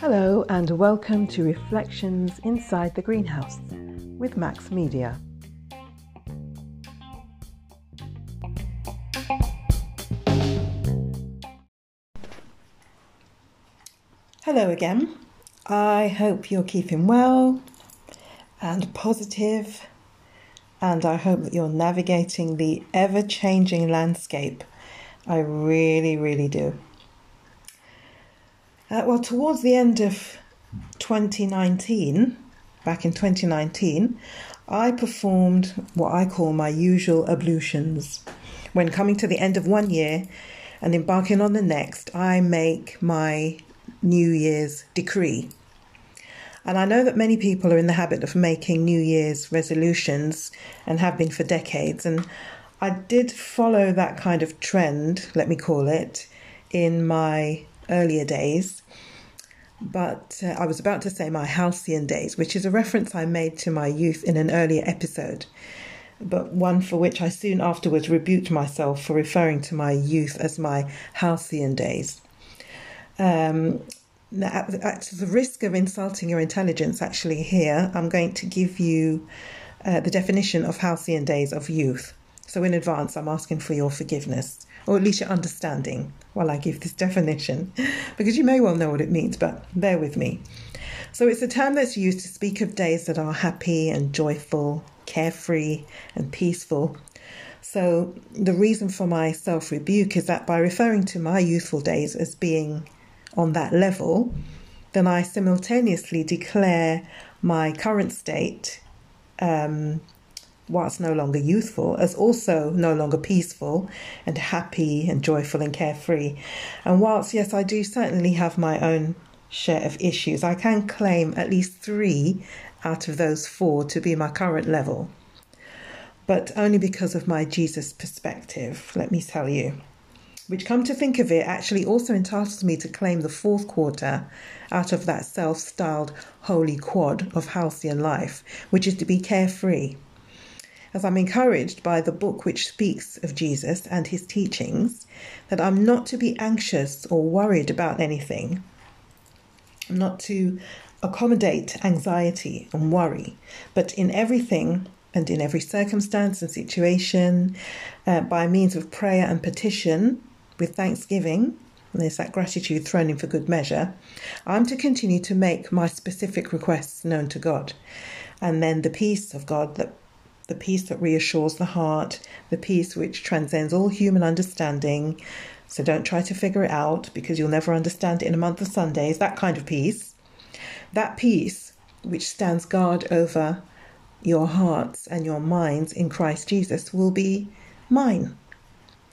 Hello, and welcome to Reflections Inside the Greenhouse with Max Media. Hello again. I hope you're keeping well and positive, and I hope that you're navigating the ever changing landscape. I really, really do. Uh, well, towards the end of 2019, back in 2019, I performed what I call my usual ablutions. When coming to the end of one year and embarking on the next, I make my New Year's decree. And I know that many people are in the habit of making New Year's resolutions and have been for decades. And I did follow that kind of trend, let me call it, in my earlier days. But uh, I was about to say my halcyon days, which is a reference I made to my youth in an earlier episode, but one for which I soon afterwards rebuked myself for referring to my youth as my halcyon days. Um, at, at, the risk of insulting your intelligence, actually, here I'm going to give you uh, the definition of halcyon days of youth. So, in advance, I'm asking for your forgiveness, or at least your understanding, while I give this definition, because you may well know what it means, but bear with me. So, it's a term that's used to speak of days that are happy and joyful, carefree and peaceful. So, the reason for my self rebuke is that by referring to my youthful days as being on that level, then I simultaneously declare my current state, um, whilst no longer youthful, as also no longer peaceful and happy and joyful and carefree. And whilst, yes, I do certainly have my own share of issues, I can claim at least three out of those four to be my current level. But only because of my Jesus perspective, let me tell you which, come to think of it, actually also entitles me to claim the fourth quarter out of that self styled holy quad of halcyon life, which is to be carefree. As I'm encouraged by the book which speaks of Jesus and his teachings, that I'm not to be anxious or worried about anything. I'm not to accommodate anxiety and worry, but in everything and in every circumstance and situation, uh, by means of prayer and petition, with thanksgiving, there's that gratitude thrown in for good measure, I'm to continue to make my specific requests known to God. And then the peace of God, the peace that reassures the heart, the peace which transcends all human understanding. So don't try to figure it out because you'll never understand it in a month of Sundays, that kind of peace. That peace which stands guard over your hearts and your minds in Christ Jesus will be mine.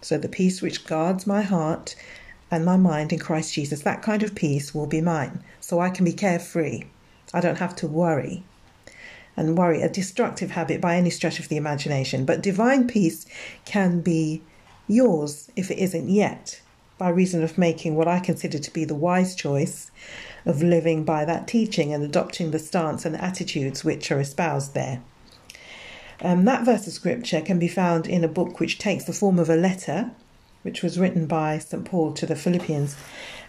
So the peace which guards my heart and my mind in Christ Jesus, that kind of peace will be mine. So I can be carefree. I don't have to worry. And worry, a destructive habit by any stretch of the imagination. But divine peace can be yours if it isn't yet, by reason of making what I consider to be the wise choice of living by that teaching and adopting the stance and attitudes which are espoused there. Um, that verse of scripture can be found in a book which takes the form of a letter, which was written by St. Paul to the Philippians,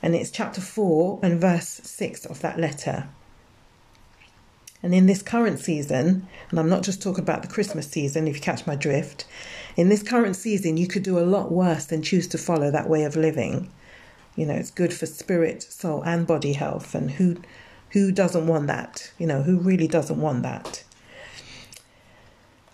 and it's chapter 4 and verse 6 of that letter. And in this current season, and I'm not just talking about the Christmas season, if you catch my drift, in this current season, you could do a lot worse than choose to follow that way of living. You know, it's good for spirit, soul, and body health. And who, who doesn't want that? You know, who really doesn't want that?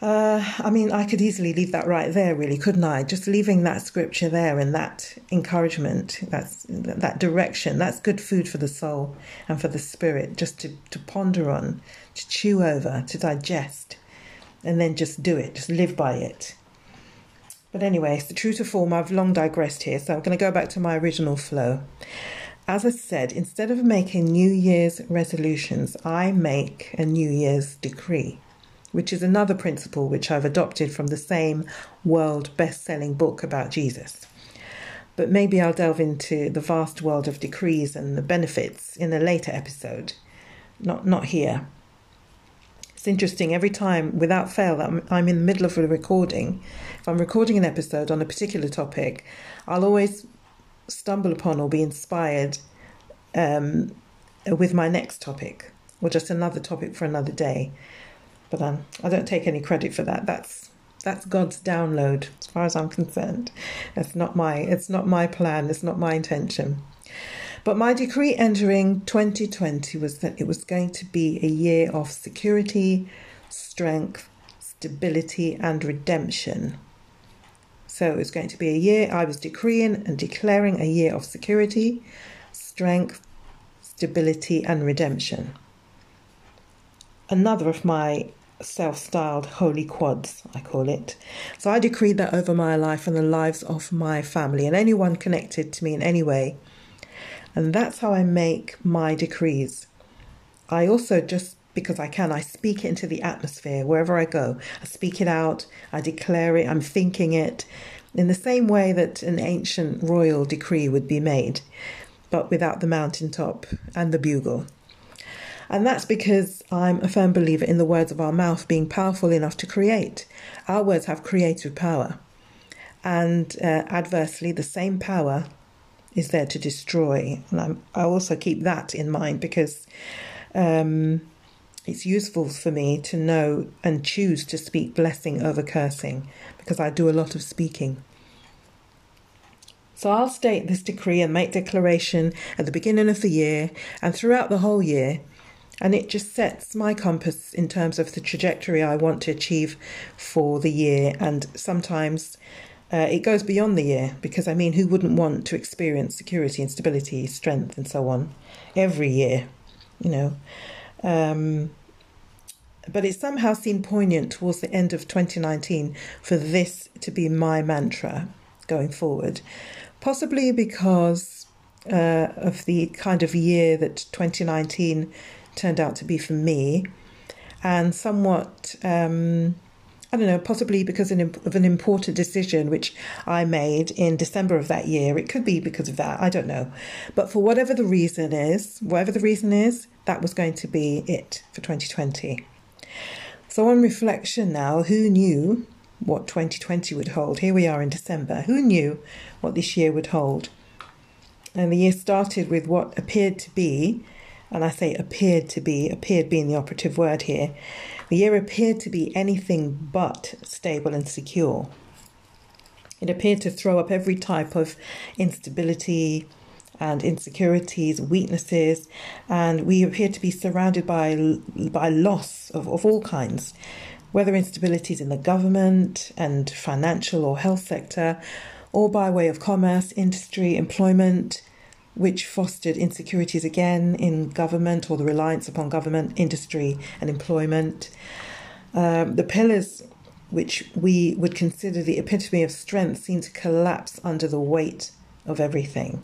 Uh, I mean, I could easily leave that right there, really, couldn't I? Just leaving that scripture there and that encouragement, that's that direction, that's good food for the soul and for the spirit, just to, to ponder on, to chew over, to digest, and then just do it, just live by it. But anyway, it's the true to form. I've long digressed here, so I'm going to go back to my original flow. As I said, instead of making New Year's resolutions, I make a New Year's decree which is another principle which I've adopted from the same world best selling book about Jesus. But maybe I'll delve into the vast world of decrees and the benefits in a later episode, not, not here. It's interesting every time, without fail, I'm, I'm in the middle of a recording. If I'm recording an episode on a particular topic, I'll always stumble upon or be inspired um, with my next topic or just another topic for another day. But I don't take any credit for that. That's that's God's download, as far as I'm concerned. That's not my. It's not my plan. It's not my intention. But my decree entering 2020 was that it was going to be a year of security, strength, stability, and redemption. So it was going to be a year, I was decreeing and declaring a year of security, strength, stability, and redemption. Another of my self styled holy quads, I call it. So I decreed that over my life and the lives of my family and anyone connected to me in any way and that's how I make my decrees. I also just because I can, I speak it into the atmosphere wherever I go. I speak it out, I declare it, I'm thinking it in the same way that an ancient royal decree would be made, but without the mountaintop and the bugle. And that's because I'm a firm believer in the words of our mouth being powerful enough to create. Our words have creative power. And uh, adversely, the same power is there to destroy. And I'm, i also keep that in mind because um, it's useful for me to know and choose to speak blessing over cursing because I do a lot of speaking. So I'll state this decree and make declaration at the beginning of the year and throughout the whole year. And it just sets my compass in terms of the trajectory I want to achieve for the year. And sometimes uh, it goes beyond the year because I mean, who wouldn't want to experience security and stability, strength, and so on every year, you know? Um, but it somehow seemed poignant towards the end of 2019 for this to be my mantra going forward, possibly because uh, of the kind of year that 2019 turned out to be for me, and somewhat. Um, I don't know, possibly because of an important decision which I made in December of that year. It could be because of that, I don't know. But for whatever the reason is, whatever the reason is, that was going to be it for 2020. So, on reflection now, who knew what 2020 would hold? Here we are in December. Who knew what this year would hold? And the year started with what appeared to be, and I say appeared to be, appeared being the operative word here, the year appeared to be anything but stable and secure. It appeared to throw up every type of instability and insecurities, weaknesses, and we appeared to be surrounded by, by loss of, of all kinds, whether instabilities in the government and financial or health sector, or by way of commerce, industry, employment, which fostered insecurities again in government or the reliance upon government, industry, and employment. Um, the pillars which we would consider the epitome of strength seem to collapse under the weight of everything.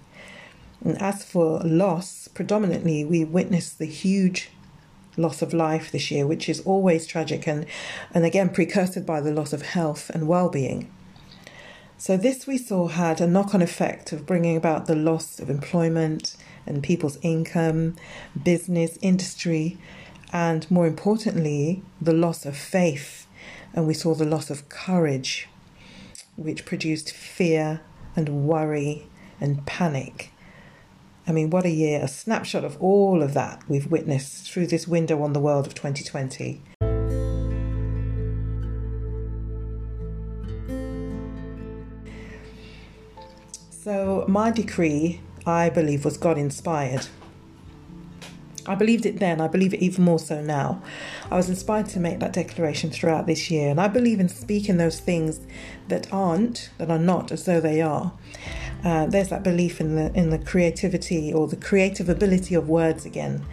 And as for loss, predominantly we witnessed the huge loss of life this year, which is always tragic and, and again precursored by the loss of health and well being. So, this we saw had a knock on effect of bringing about the loss of employment and people's income, business, industry, and more importantly, the loss of faith. And we saw the loss of courage, which produced fear and worry and panic. I mean, what a year, a snapshot of all of that we've witnessed through this window on the world of 2020. So, my decree, I believe, was God inspired. I believed it then, I believe it even more so now. I was inspired to make that declaration throughout this year, and I believe in speaking those things that aren't, that are not, as though they are. Uh, there's that belief in the in the creativity or the creative ability of words again.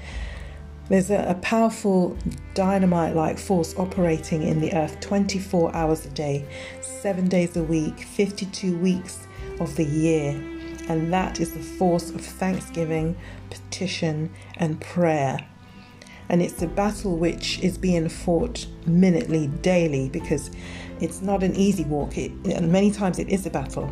There's a, a powerful dynamite like force operating in the earth 24 hours a day, seven days a week, 52 weeks of the year, and that is the force of thanksgiving, petition, and prayer. And it's a battle which is being fought minutely, daily, because it's not an easy walk. It, and many times it is a battle.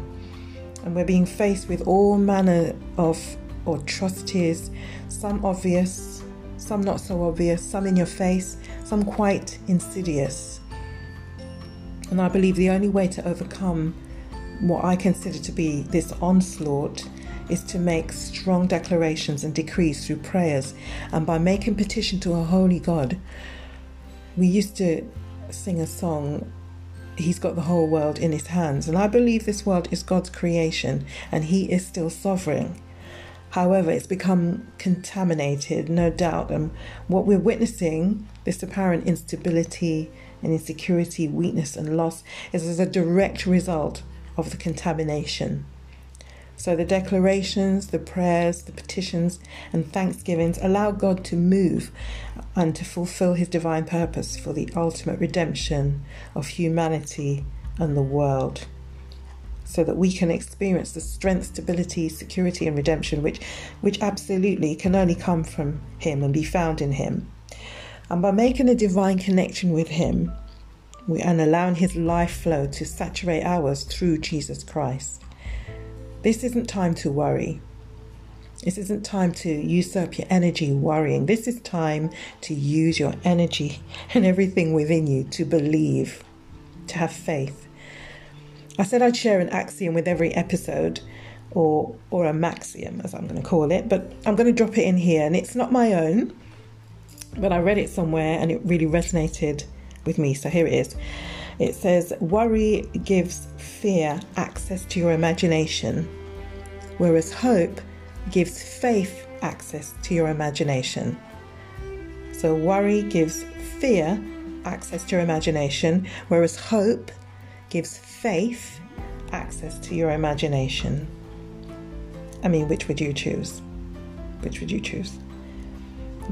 And we're being faced with all manner of atrocities, some obvious, some not so obvious, some in your face, some quite insidious. And I believe the only way to overcome what I consider to be this onslaught is to make strong declarations and decrees through prayers and by making petition to a holy God. We used to sing a song, He's got the whole world in His hands, and I believe this world is God's creation and He is still sovereign. However, it's become contaminated, no doubt, and what we're witnessing, this apparent instability and insecurity, weakness, and loss, is as a direct result of the contamination. So the declarations, the prayers, the petitions, and thanksgivings allow God to move and to fulfill his divine purpose for the ultimate redemption of humanity and the world. So that we can experience the strength, stability, security, and redemption which, which absolutely can only come from Him and be found in Him. And by making a divine connection with Him, we, and allowing His life flow to saturate ours through Jesus Christ. This isn't time to worry. This isn't time to usurp your energy worrying. This is time to use your energy and everything within you to believe, to have faith. I said I'd share an axiom with every episode, or or a maxium as I'm going to call it, but I'm going to drop it in here, and it's not my own, but I read it somewhere and it really resonated with me. So here it is. It says, Worry gives fear access to your imagination, whereas hope gives faith access to your imagination. So, worry gives fear access to your imagination, whereas hope gives faith access to your imagination. I mean, which would you choose? Which would you choose?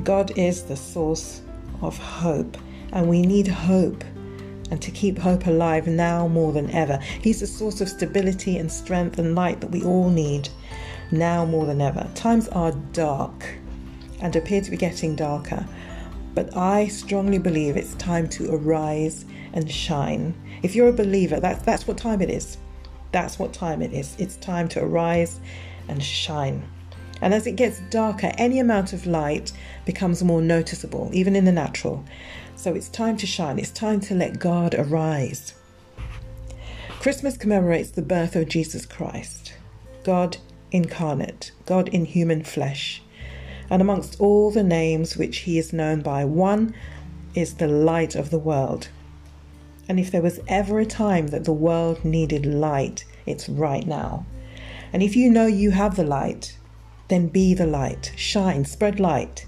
God is the source of hope, and we need hope and to keep hope alive now more than ever. He's the source of stability and strength and light that we all need now more than ever. Times are dark and appear to be getting darker, but I strongly believe it's time to arise and shine. If you're a believer, that's, that's what time it is. That's what time it is. It's time to arise and shine. And as it gets darker, any amount of light becomes more noticeable, even in the natural. So it's time to shine, it's time to let God arise. Christmas commemorates the birth of Jesus Christ, God incarnate, God in human flesh. And amongst all the names which he is known by, one is the light of the world. And if there was ever a time that the world needed light, it's right now. And if you know you have the light, then be the light, shine, spread light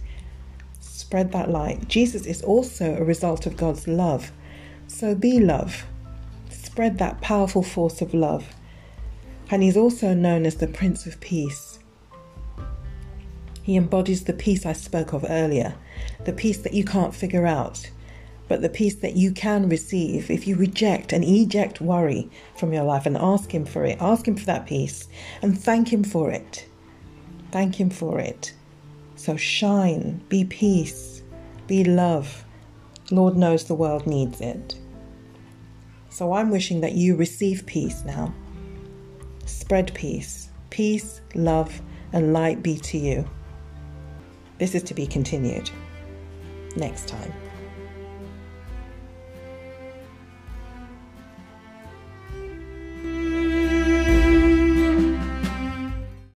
spread that light. Jesus is also a result of God's love. So be love. Spread that powerful force of love. And he's also known as the Prince of Peace. He embodies the peace I spoke of earlier, the peace that you can't figure out, but the peace that you can receive if you reject and eject worry from your life and ask Him for it. Ask Him for that peace and thank Him for it. Thank Him for it. So shine, be peace, be love. Lord knows the world needs it. So I'm wishing that you receive peace now. Spread peace. Peace, love, and light be to you. This is to be continued next time.